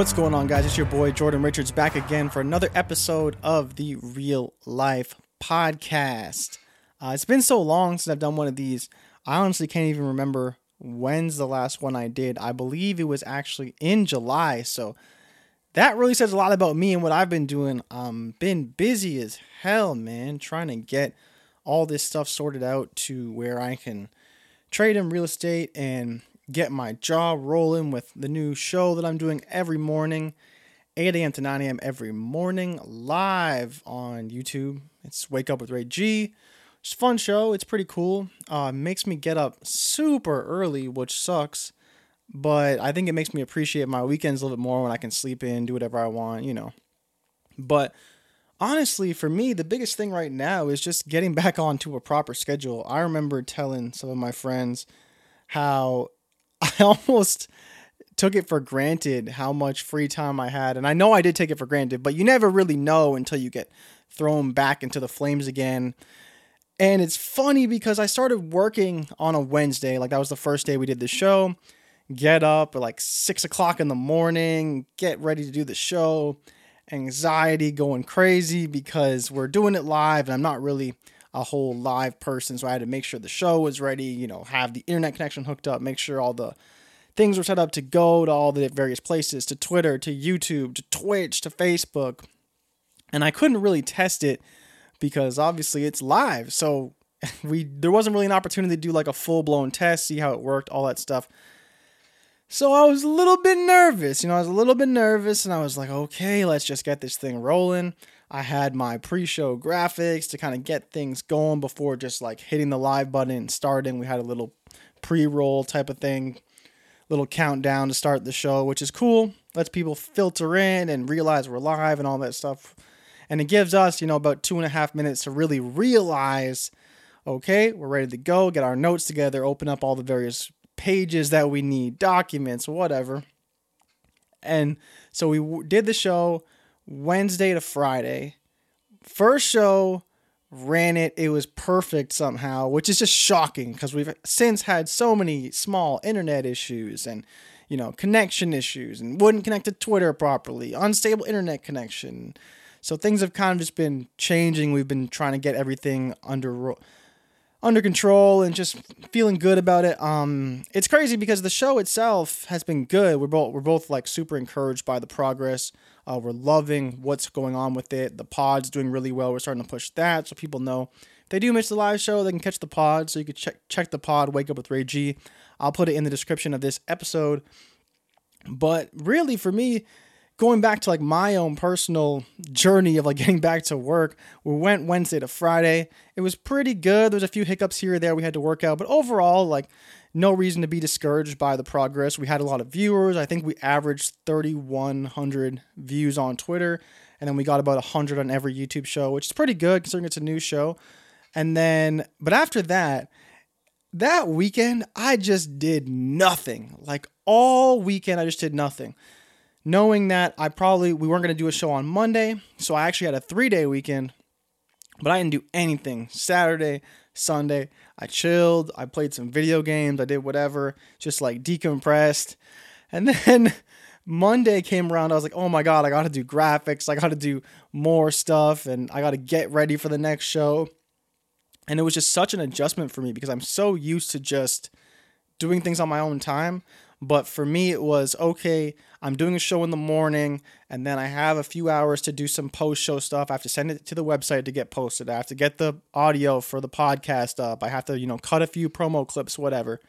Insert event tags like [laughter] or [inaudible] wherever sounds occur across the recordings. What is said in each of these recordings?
What's going on, guys? It's your boy Jordan Richards back again for another episode of the Real Life Podcast. Uh, it's been so long since I've done one of these. I honestly can't even remember when's the last one I did. I believe it was actually in July. So that really says a lot about me and what I've been doing. Um, been busy as hell, man, trying to get all this stuff sorted out to where I can trade in real estate and get my jaw rolling with the new show that I'm doing every morning, 8 a.m. to 9 a.m. every morning, live on YouTube. It's Wake Up with Ray G. It's a fun show. It's pretty cool. Uh, makes me get up super early, which sucks, but I think it makes me appreciate my weekends a little bit more when I can sleep in, do whatever I want, you know. But honestly, for me, the biggest thing right now is just getting [laughs] back onto a proper schedule. I remember telling some of my friends how [laughs] I almost took it for granted how much free time I had. And I know I did take it for granted, but you never really know until you get thrown back into the flames again. And it's funny because I started working on a Wednesday. Like that was the first day we did the show. Get up at like six o'clock in the morning, get ready to do the show. Anxiety going crazy because we're doing it live and I'm not really a whole live person. So I had to make sure the show was ready, you know, have the internet connection hooked up, make sure all the things were set up to go to all the various places to Twitter, to YouTube, to Twitch, to Facebook. And I couldn't really test it because obviously it's live. So [laughs] we there wasn't really an opportunity to do like a full-blown test, see how it worked, all that stuff. So I was a little bit nervous, you know, I was a little bit nervous and I was like, okay, let's just get this thing rolling. I had my pre show graphics to kind of get things going before just like hitting the live button and starting. We had a little pre roll type of thing, little countdown to start the show, which is cool. Lets people filter in and realize we're live and all that stuff. And it gives us, you know, about two and a half minutes to really realize okay, we're ready to go, get our notes together, open up all the various pages that we need, documents, whatever. And so we w- did the show Wednesday to Friday. First show, ran it. It was perfect somehow, which is just shocking because we've since had so many small internet issues and you know connection issues and wouldn't connect to Twitter properly, unstable internet connection. So things have kind of just been changing. We've been trying to get everything under under control and just feeling good about it. Um, it's crazy because the show itself has been good. We're both we're both like super encouraged by the progress. Uh, we're loving what's going on with it. The pod's doing really well. We're starting to push that so people know if they do miss the live show, they can catch the pod. So you can check check the pod. Wake up with Ray G. I'll put it in the description of this episode. But really, for me, going back to like my own personal journey of like [laughs] getting back to work, we went Wednesday to Friday. It was pretty good. There's a few hiccups here or there we had to work out, but overall, like no reason to be discouraged by the progress. We had a lot of viewers. I think we averaged 3,100 views on Twitter, and then we got about 100 on every YouTube show, which is pretty good considering it's a new show. And then, but after that, that weekend, I just did nothing. Like all weekend, I just did nothing knowing that I probably we weren't going to do a show on Monday, so I actually had a 3-day weekend, but I didn't do anything. Saturday, Sunday, I chilled, I played some video games, I did whatever, just like decompressed. And [laughs] then Monday came around, I was like, "Oh my god, I got to do graphics, I got to do more stuff and I got to get ready for the next show." And it was just such an adjustment for me because I'm so used to just doing things on my own time. But for me, it was okay, I'm doing a show in the morning, and then I have a few hours to do some post show stuff. I have to send it to the website to get posted. I have to get the audio for the podcast up. I have to, you know, cut a few promo clips, whatever.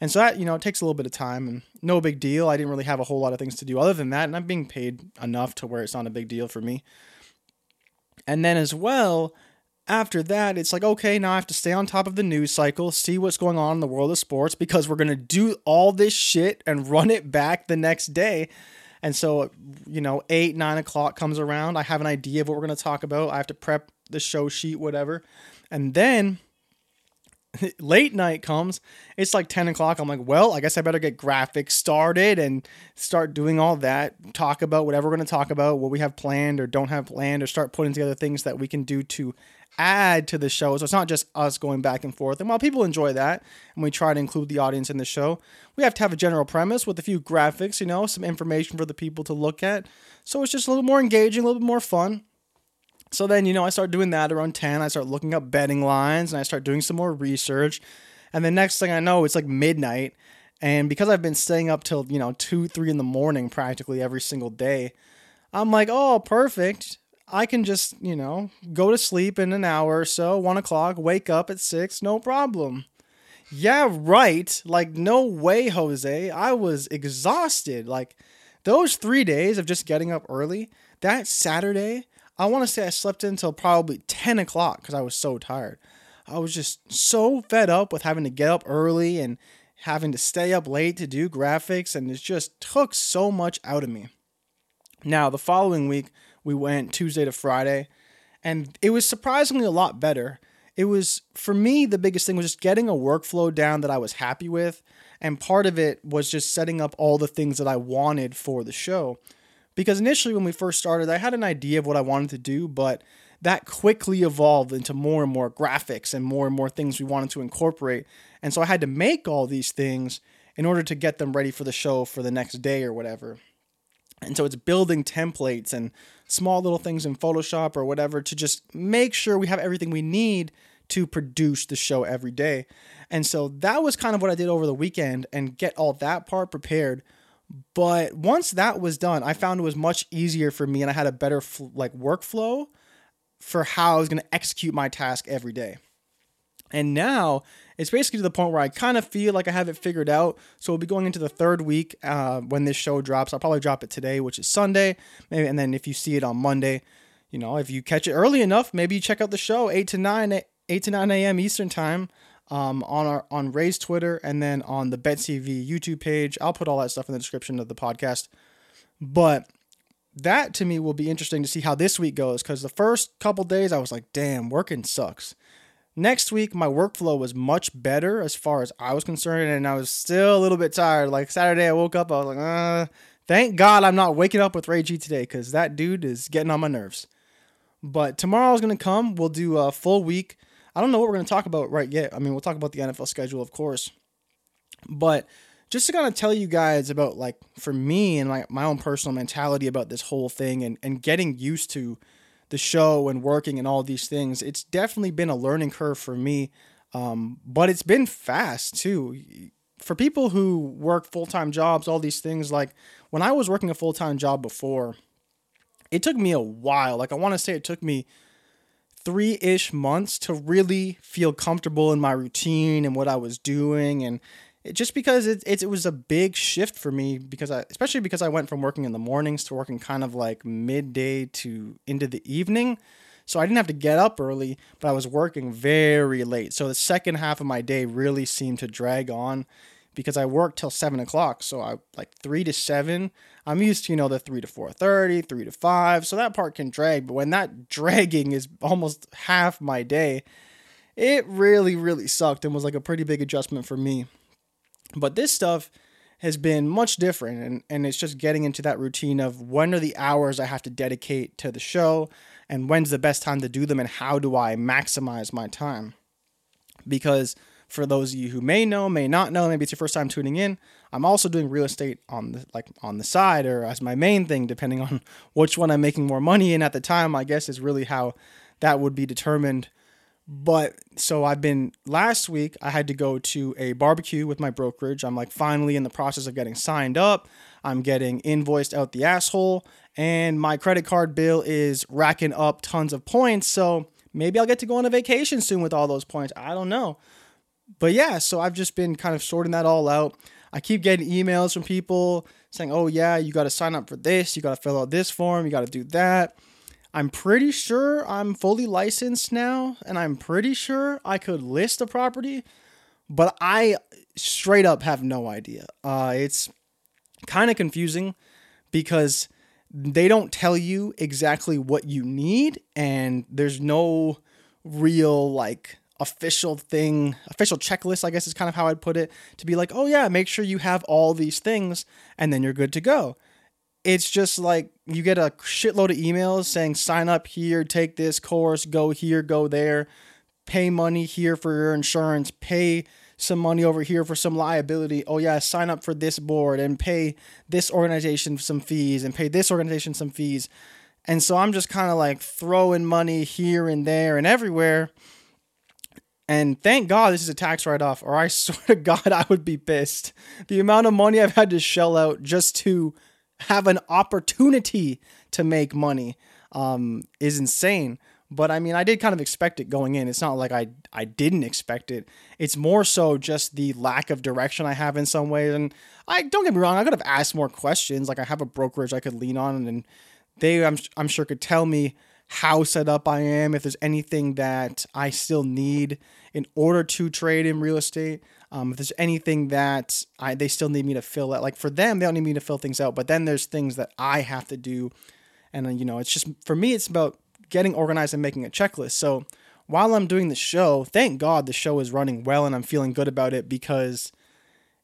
And so that, you know, it takes a little bit of time and no big deal. I didn't really have a whole lot of things to do other than that. And I'm being paid enough to where it's not a big deal for me. And then as well, after that, it's like, okay, now I have to stay on top of the news cycle, see what's going on in the world of sports because we're going to do all this shit and [laughs] run it back the next day. And so, you know, eight, nine o'clock comes around. I have an idea of what we're going to talk about. I have to prep the show sheet, whatever. And then [laughs] late night comes. It's like 10 o'clock. I'm like, well, I guess I better get graphics started and start doing all that. Talk about whatever we're going to talk about, what we have planned or don't have planned, or start putting together things that we can do to add to the show. So it's not just us going back and forth. And while people enjoy that, and we try to include the audience in the show, we have to have a general premise with a few graphics, you know, some information for the people to look at. So it's just a little more engaging, a little bit more fun. So then, you know, I start doing that around 10. I start looking up betting lines and I start doing some more research. And the next thing I know, it's like midnight. And because I've been staying up till, you know, 2, 3 in the morning practically every single day, I'm like, oh, perfect. I can just, you know, go to sleep in an hour or so, one o'clock, wake up at six, no problem. Yeah, right. Like, no way, Jose. I was exhausted. Like, those three days of just getting up early, that Saturday, I want to say I slept until probably 10 o'clock because I was so tired. I was just so fed up with having to get up early and having to stay up late to do graphics, and it just took so much out of me. Now, the following week, we went Tuesday to Friday, and it was surprisingly a lot better. It was, for me, the biggest thing was just getting a workflow down that I was happy with. And part of it was just setting up all the things that I wanted for the show. Because initially, when we first started, I had an idea of what I wanted to do, but that quickly evolved into more and more graphics and more and more things we wanted to incorporate. And so I had to make all these things in order to get them ready for the show for the next day or whatever. And so it's building templates and small little things in Photoshop or whatever to just make sure we have everything we need to produce the show every day. And so that was kind of what I did over the weekend and get all that part prepared. But once that was done, I found it was much easier for me and I had a better like workflow for how I was going to execute my task every day. And now it's basically to the point where I kind of feel like I have it figured out. So we'll be going into the third week uh, when this show drops. I'll probably drop it today, which is Sunday. Maybe, and then if you see it on Monday, you know, if you catch it early enough, maybe you check out the show eight to nine, eight to nine a.m. Eastern time. Um, on our on Ray's Twitter and then on the BetTV YouTube page. I'll put all that stuff in the description of the podcast. But that to me will be interesting to see how this week goes because the first couple days I was like, damn, working sucks. Next week, my workflow was much better as far as I was concerned, and I was still a little bit tired. Like Saturday, I woke up, I was like, uh, thank God I'm not waking up with Ray G today because that dude is getting on my nerves. But tomorrow is going to come. We'll do a full week. I don't know what we're going to talk about right yet. I mean, we'll talk about the NFL schedule, of course. But just to kind of tell you guys about, like, for me and my, my own personal mentality about this whole thing and, and getting used to the show and working and all these things, it's definitely been a learning curve for me. Um, but it's been fast too. For people who work full time jobs, all these things, like when I was working a full time job before, it took me a while. Like I want to say it took me three ish months to really feel comfortable in my routine and what I was doing and it, just because it, it, it was a big shift for me because I especially because I went from working in the mornings to working kind of like midday to into the evening. So I didn't have to get up early, but I was working very late. So the second half of my day really seemed to drag on because I worked till seven o'clock. So I like three to seven. I'm used to, you know, the three to four thirty, three to five. So that part can drag. But when that [laughs] dragging is almost half my day, it really, really sucked and was like a pretty big adjustment for me. But this stuff has been much different and, and it's just getting into that routine of when are the hours I have to dedicate to the show and when's the best time to do them and how do I maximize my time. Because for those of you who may know, may not know, maybe it's your first time tuning in, I'm also doing real estate on the like on the side or as my main thing, depending on [laughs] which one I'm making more money in at the time, I guess is really how that would be determined but so I've been last week, I had to go to a barbecue with my brokerage. I'm like finally in the process of getting signed up. I'm getting invoiced out the asshole, and my credit card bill is racking up tons of points. So maybe I'll get to go on a vacation soon with all those points. I don't know. But yeah, so I've just been kind of sorting that all out. I keep getting emails from people saying, oh, yeah, you got to sign up for this, you got to fill out this form, you got to do that. I'm pretty sure I'm fully licensed now, and I'm pretty sure I could list a property, but I straight up have no idea. Uh, it's kind of confusing because they don't tell you exactly what you need, and there's no real like official thing, official checklist, I guess is kind of how I'd put it, to be like, oh yeah, make sure you have all these things, and then you're good to go it's just like you get a shitload of emails saying sign up here, take this course, go here, go there, pay money here for your insurance, pay some money over here for some liability. Oh yeah, sign up for this board and pay this organization some fees and pay this organization some fees. And so I'm just kind of like throwing money here and there and everywhere. And thank God this is a tax write off, or I [laughs] swear to God, I would be pissed. The amount of money I've had to shell out just to have an opportunity to make money um, is insane. But I mean, I did kind of expect it going in. It's not like I I didn't expect it. It's more so just the lack of direction I have in some ways. And I don't get me wrong, I could have asked more questions. Like I have a brokerage I could lean on, and they I'm I'm sure could tell me how set up I am, if there's anything that I still need in order to trade in real estate. Um, if there's anything that I they still need me to fill out, like for them, they don't need me to fill things out. But then there's things that I have to do, and then you know, it's just for me, it's about getting organized and making a checklist. So while I'm doing the show, thank God the show is running well and I'm feeling good about it because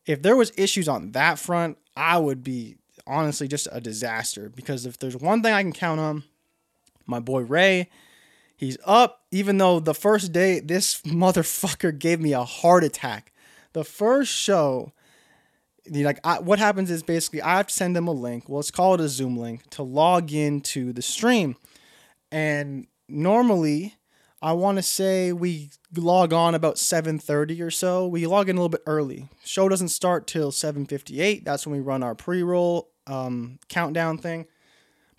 if there was issues on that front, I would be honestly just a disaster because if there's one thing I can count on, my boy Ray, he's up even though the first day this [laughs] motherfucker gave me a heart attack the first show, like I, what happens is basically I have to send them a link. Well, let's call it a Zoom link to log into the stream, and normally I want to say we log on about 7:30 or so. We log in a little bit early. Show doesn't start till 7:58. That's when we run our pre-roll um, countdown thing.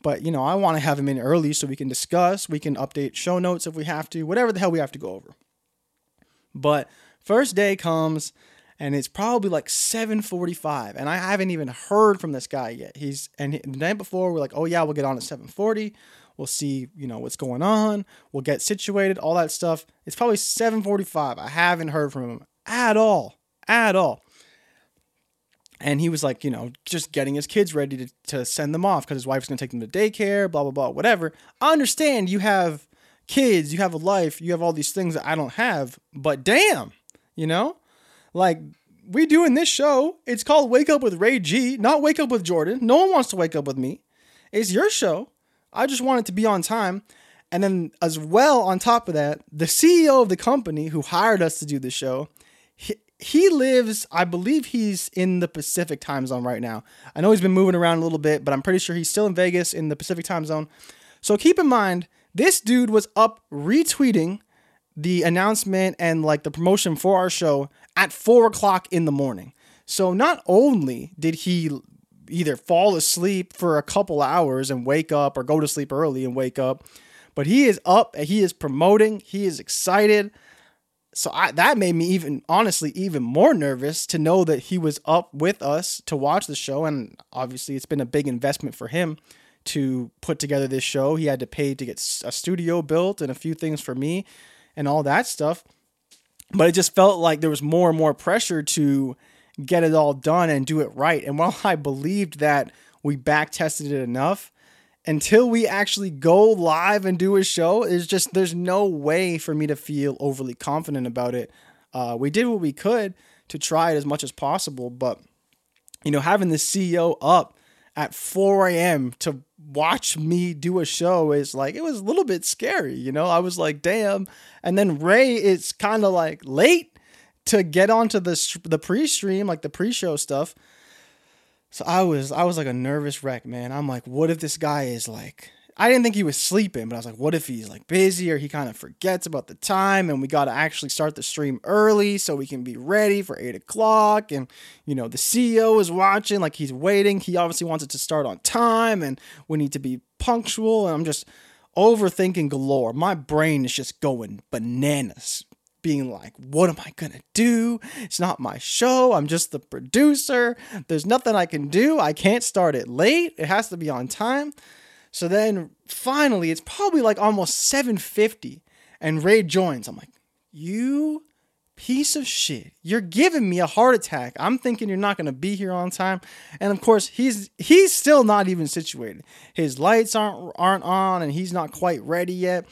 But you know, I want to have them in early so we can discuss. We can update show notes if we have to. Whatever the hell we have to go over. But First day comes and it's probably like 7:45 and I haven't even heard from this guy yet. He's and the night before we're like, "Oh yeah, we'll get on at 7:40. We'll see, you know, what's going on. We'll get situated, all that stuff." It's probably 7:45. I haven't heard from him at all. At all. And he was like, you know, just getting his kids ready to, to send them off because his wife's going to take them to daycare, blah, blah, blah, whatever. I understand you have kids, you have a life, you have all these things that I don't have, but damn, you know? Like, we doing this show. It's called Wake Up with Ray G, not Wake Up with Jordan. No one wants to wake up with me. It's your show. I just want it to be on time. And then, as well, on top of that, the CEO of the company who hired us to do the show, he, he lives, I believe he's in the Pacific time zone right now. I know he's been moving around a little bit, but I'm pretty sure he's still in Vegas in the Pacific time zone. So keep in mind, this dude was up retweeting the announcement and like the promotion for our show at four o'clock in the morning. So not only did he either fall asleep for a couple hours and wake up or go to sleep early and wake up, but he is up, and he is promoting, he is excited. So I, that made me even honestly even more nervous to know that he was up with us to watch the show and obviously it's been a big investment for him to put together this show. He had to pay to get a studio built and a few things for me and all that stuff. But it just felt like there was more and more pressure to get it all done and do it right. And while [laughs] I believed that we back tested it enough, until we actually go live and do a show, is just there's no way for me to feel overly confident about it. Uh, we did what we could to try it as much as possible, but you know, having the CEO up at 4 a.m. to watch me do a show is like it was a little bit scary, you know. I was like, damn. And then Ray is kind of like late to get onto the the pre-stream, like the pre-show stuff. So I was I was like a nervous wreck, man. I'm like, what if this guy is like I didn't think he was sleeping, but I was like, what if he's like busy or he kind of forgets about the time and we got to actually start the stream early so we can be ready for eight o'clock. And, you know, the CEO is watching, like he's waiting. He obviously wants it to start on time and we need to be punctual. And I'm just overthinking galore. My brain is just going bananas being like, what am I gonna do? It's not my show. I'm just the producer. There's nothing I can do. I can't start it late. It has to be on time. So then finally, it's probably like almost 750, and Ray joins. I'm like, you piece of shit. You're giving me a heart attack. I'm thinking you're not going to be here on time. And of course, he's he's still not even situated. His lights aren't aren't on and he's not quite ready yet.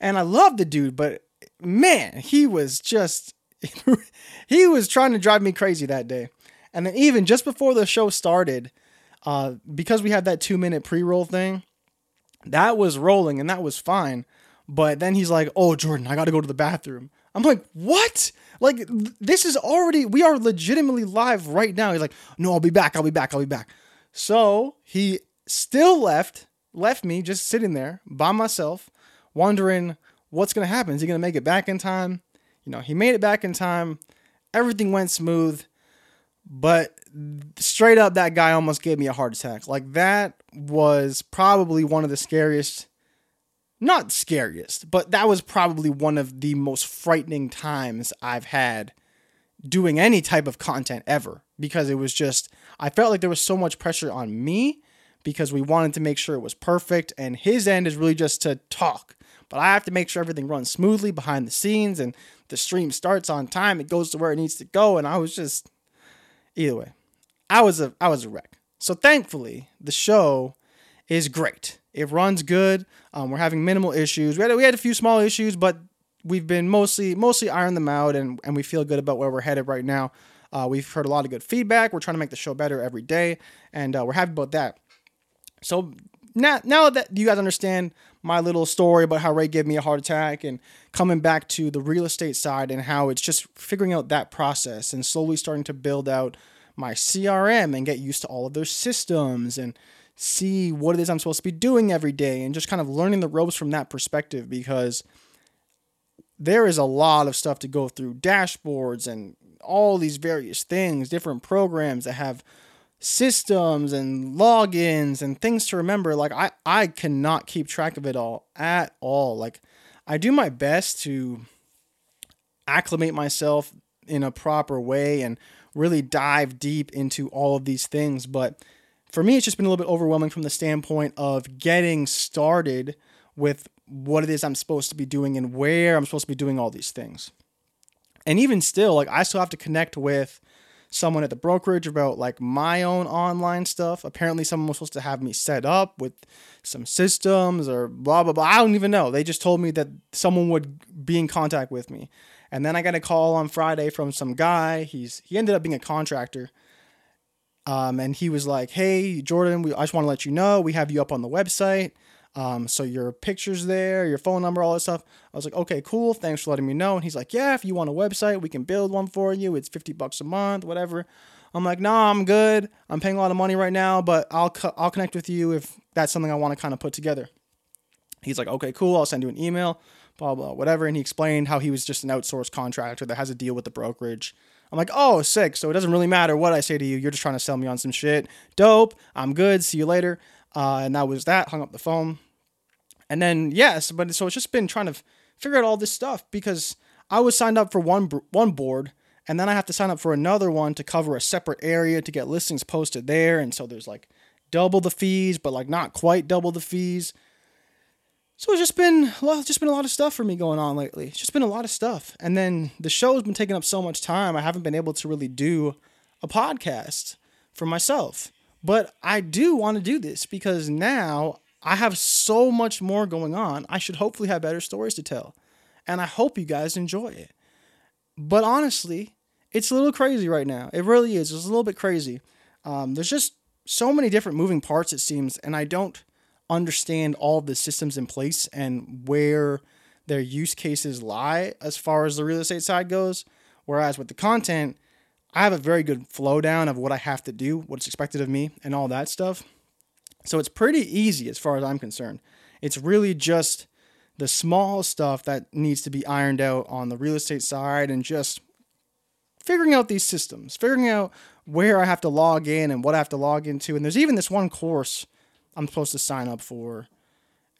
And I love the dude, but man, he was just [laughs] he was trying to drive me crazy that day. And then even just before the show started, uh, because we had that two minute pre roll thing, that was rolling and that was fine. But then he's like, "Oh, Jordan, I got to go to the bathroom." I'm like, "What?" Like this is already we are legitimately live right now. He's like, "No, I'll be back. I'll be back. I'll be back." So he still left left me just sitting there by myself, wondering what's gonna happen. Is he gonna make it back in time? You know, he made it back in time. Everything went smooth, but straight up, that guy almost gave me a heart attack. Like that was probably one of the scariest not scariest, but that was probably one of the most frightening times I've had doing any type of content ever because it was just I felt like there was so much pressure on me because we wanted to make sure it was perfect and his end is really just to talk. But I have to make sure everything runs smoothly behind the scenes and the stream starts on time, it goes to where it needs to go and I was just either way. I was a I was a wreck. So thankfully, the show is great. It runs good. Um, we're having minimal issues. We had we had a few small issues, but we've been mostly mostly iron them out, and and we feel good about where we're headed right now. Uh, we've heard a lot of good feedback. We're trying to make the show better every day, and uh, we're happy about that. So now now that you guys understand my little story about how Ray gave me a heart attack and coming back to the real estate side and how it's just figuring out that process and slowly starting to build out my CRM and get used to all of those systems and see what it is I'm supposed to be doing every day and just kind of learning the ropes from that perspective because there is a lot of stuff to go through dashboards and all these various things, different programs that have systems and logins and things to remember. Like I, I cannot keep track of it all at all. Like I do my best to acclimate myself in a proper way and really dive deep into all of these things, but for me, it's just been a little bit overwhelming from the standpoint of getting started with what it is I'm supposed to be doing and where I'm supposed to be doing all these things. And even still, like I still have to connect with someone at the brokerage about like my own online stuff. Apparently, someone was supposed to have me set up with some systems or blah blah blah. I don't even know. They just told me that someone would be in contact with me. And then I got a call on Friday from some guy. He's he ended up being a contractor um, and he was like, "Hey, Jordan, we, I just want to let you know we have you up on the website. Um, so your pictures there, your phone number, all that stuff." I was like, "Okay, cool. Thanks for letting me know." And he's like, "Yeah, if you want a website, we can build one for you. It's fifty bucks a month, whatever." I'm like, "Nah, I'm good. I'm paying a lot of money right now, but I'll co- I'll connect with you if that's something I want to kind of put together." He's like, "Okay, cool. I'll send you an email." Blah blah whatever, and he explained how he was just an outsourced contractor that has a deal with the brokerage I'm like, oh, sick. So it doesn't really matter what I say to you. You're just trying to sell me on some shit. Dope. I'm good. See you later. Uh, and that was that. Hung up the phone. And then yes, but so it's just been trying to figure out all this stuff because I was signed up for one one board, and then I have to sign up for another one to cover a separate area to get listings posted there. And so there's like double the fees, but like not quite double the fees. So it's just been just been a lot of stuff for me going on lately. It's just been a lot of stuff. And then the show's been taking up so much time, I haven't been able to really do a podcast for myself. But I do want to do this because now I have so much more going on. I should hopefully have better stories to tell. And I hope you guys enjoy it. But honestly, it's a little crazy right now. It really is. It's a little bit crazy. Um, there's just so many different moving parts, it seems, and I don't understand all the systems in place and where their use cases lie as far as the real estate side goes. Whereas with the content, I have a very good flow down of what I have to do, what's expected of me, and all that stuff. So it's pretty easy as far as I'm concerned. It's really just the small stuff that needs to be ironed out on the real estate side and just figuring out these systems, figuring out where I have to log in and what I have to log into. And there's even this one course I'm supposed to sign up for.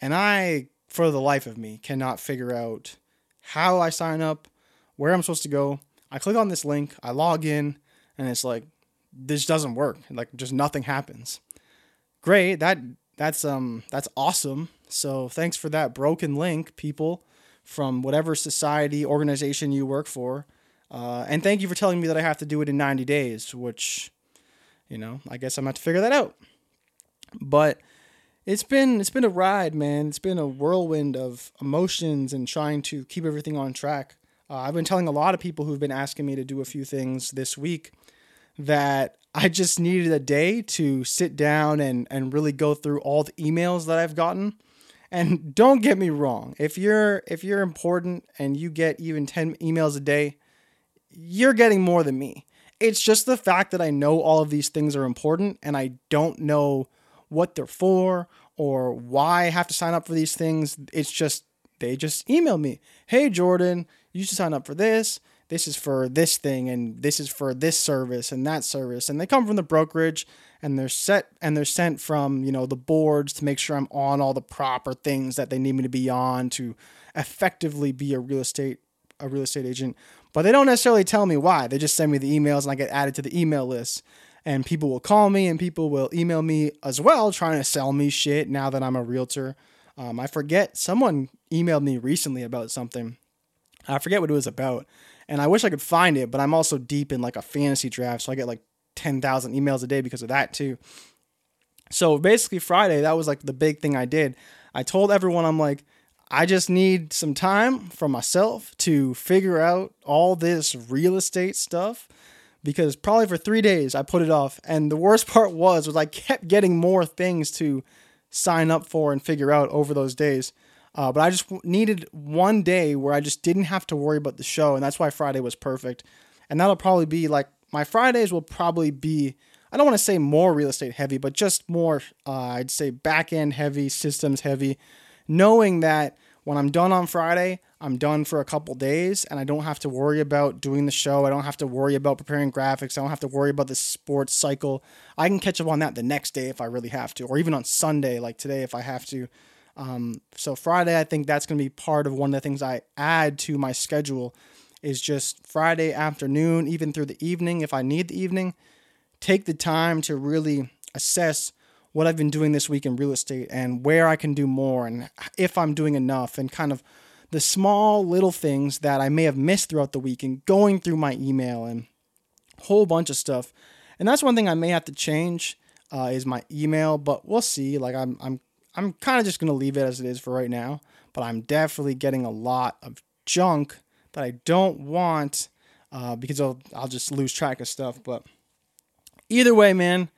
And I, for the life of me, cannot figure out how I sign up, where I'm supposed to go. I click on this link, I log in, and it's like, this doesn't work. Like just nothing happens. Great. That that's um that's awesome. So thanks for that broken link, people from whatever society organization you work for. Uh, and thank you for telling me that I have to do it in 90 days, which, you know, I guess I'm going to figure that out. But it's been it's been a ride, man. It's been a whirlwind of emotions and trying to keep everything on track. Uh, I've been telling a lot of people who've been asking me to do a few things this week that I just needed a day to sit down and, and really go through all the emails that I've gotten. And [laughs] don't get me wrong, if you're if you're important and you get even 10 emails a day, you're getting more than me. It's just the fact that I know all of these things are important and I don't know what they're for or why I have to sign up for these things. It's just they just email me, "Hey Jordan, you should sign up for this. This is for this thing and this is for this service and that service. And they come from the brokerage and they're set and they're sent from you know the boards to make sure i'm on all the proper things that they need me to be on to effectively be a real estate a real estate agent. But they don't necessarily tell me why. They just send me the emails and i get added to the email list. And people will call me and people will email me as well trying to sell me shit now that i'm a realtor. Um, i forget someone emailed me recently about something i forget what it was about and I wish I could find it, but I'm also deep in like a fantasy draft, so I get like 10,000 emails a day because of that too. So basically, Friday, that was like the big thing I did. I told everyone, I'm like, I just need some time for myself to figure out all this real estate stuff because probably for three days I put it off. And the worst [laughs] part was, was I kept getting more things to sign up for and figure out over those days. Uh, but I just needed one day where I just didn't have to worry about the show, and that's why Friday was perfect. And that'll probably be like my Fridays will probably be I don't want to say more real estate heavy, but just more uh, I'd say back end heavy, systems heavy, knowing that when I'm done on Friday, I'm done for a couple days and I don't have to worry about doing the show. I don't have to worry about preparing graphics. I don't have to worry about the sports cycle. I can catch up on that the next day if I really have to, or even on Sunday, like today, if I have to. Um, so Friday, I think that's going to be part of one of the things I add to my schedule is just Friday afternoon, even through the evening, if I need the evening, take the time to really assess what I've been doing this week in real estate and where I can do more and if I'm doing enough and kind of the small little things that I may have missed throughout the week and going through my email and whole bunch of stuff. And that's one thing I may have to change uh, is my email, but we'll see. Like I'm, I'm I'm kind of just going to leave it as it is for right now, but I'm definitely getting a lot of junk that I don't want uh, because I'll, I'll just lose track of stuff. But either way, man,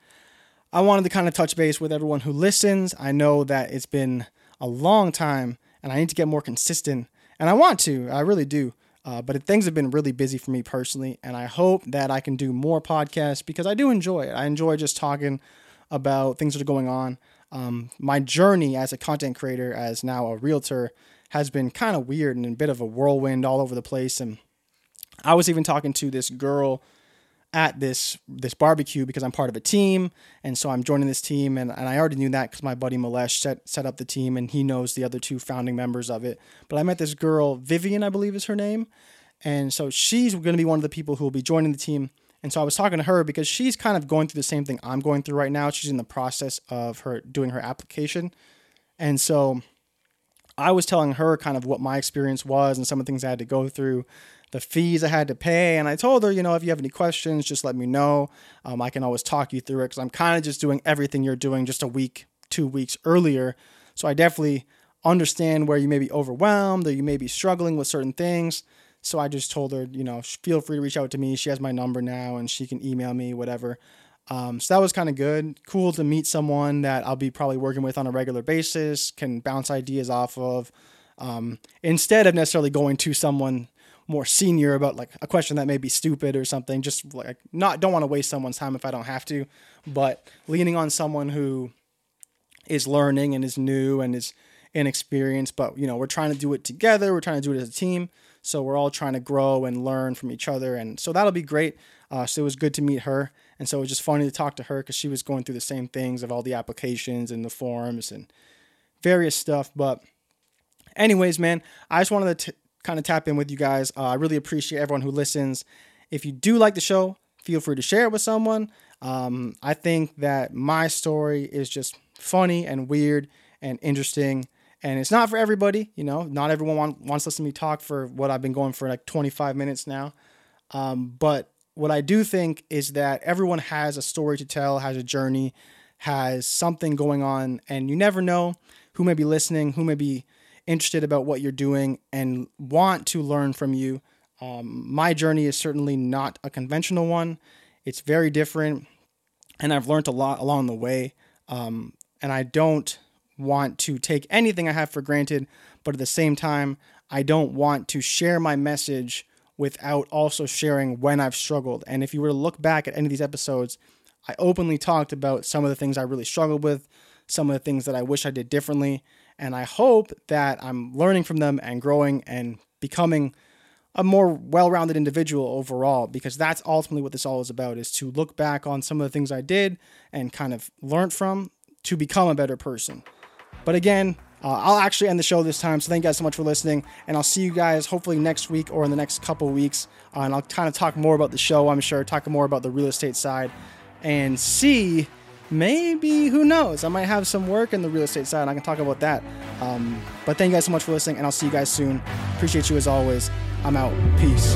I wanted to kind of touch base with everyone who listens. I know that it's been a long time and I need to get more consistent, and I want to, I really do. Uh, but things have been really busy for me personally, and I hope that I can do more podcasts because I do enjoy it. I enjoy just talking about things that are going on. Um, my journey as a content creator, as now a realtor, has been kind of weird and a bit of a whirlwind all over the place. And I was even talking to this girl at this this barbecue because I'm part of a team, and so I'm joining this team, and, and I already knew that because my buddy Malesh set set up the team, and he knows the other two founding members of it. But I met this girl, Vivian, I believe is her name, and so she's going to be one of the people who will be joining the team. And so I was talking to her because she's kind of going through the same thing I'm going through right now. She's in the process of her doing her application. And so I was telling her kind of what my experience was and some of the things I had to go through, the fees I had to pay. And I told her, you know, if you have any questions, just let me know. Um, I can always talk you through it because I'm kind of just doing everything you're doing just a week, two weeks earlier. So I definitely understand where you may be overwhelmed or you may be struggling with certain things. So I just told her, you know, feel free to reach out to me. She has my number now and she can email me, whatever. Um, so that was kind of good. Cool to meet someone that I'll be probably working with on a regular basis, can bounce ideas off of, um, instead of necessarily going to someone more senior about like a question that may be stupid or something. Just like not don't want to waste someone's time if I don't have to, but leaning on someone who is learning and is new and is inexperienced. But you know, we're trying to do it together. We're trying to do it as a team. So we're all trying to grow and learn from each other. And so that'll be great. Uh, so it was good to meet her. And so it was just funny to talk to her because she was going through the same things of all the applications and the forms and various stuff. But, anyways, man, I just wanted to t- kind of tap in with you guys. Uh, I really appreciate everyone who listens. If you do like the show, feel free to share it with someone. Um, I think that my story is just funny and weird and interesting and it's not for everybody. You know, not everyone want, wants to listen to me talk for what I've been going for like 25 minutes now. Um, but what I do think is that everyone has a story to tell, has a journey, has something going on, and you never know who may be listening, who may be interested about what you're doing, and want to learn from you. Um, my journey is certainly not a conventional one. It's very different. and I've learned a lot along the way. Um, and I don't want to take anything I have for granted, but at the same time, I don't want to share my message without also sharing when I've struggled. And if you were to look back at any of these episodes, I openly talked about some of the things I really struggled with, some of the things that I wish I did differently. And I hope that I'm learning from them and growing and becoming a more well-rounded individual overall because that's ultimately what this all is about is to look back on some of the things I did and kind of learn from to become a better person. But again, uh, I'll actually end the show this time. So thank you guys so much for listening, and I'll see you guys hopefully next week or in the next couple weeks. Uh, and I'll kind of talk more about the show. I'm sure talk more about the real estate side, and see maybe who knows I might have some work in the real estate side. And I can talk about that. Um, but thank you guys so much for listening, and I'll see you guys soon. Appreciate you as always. I'm out. Peace.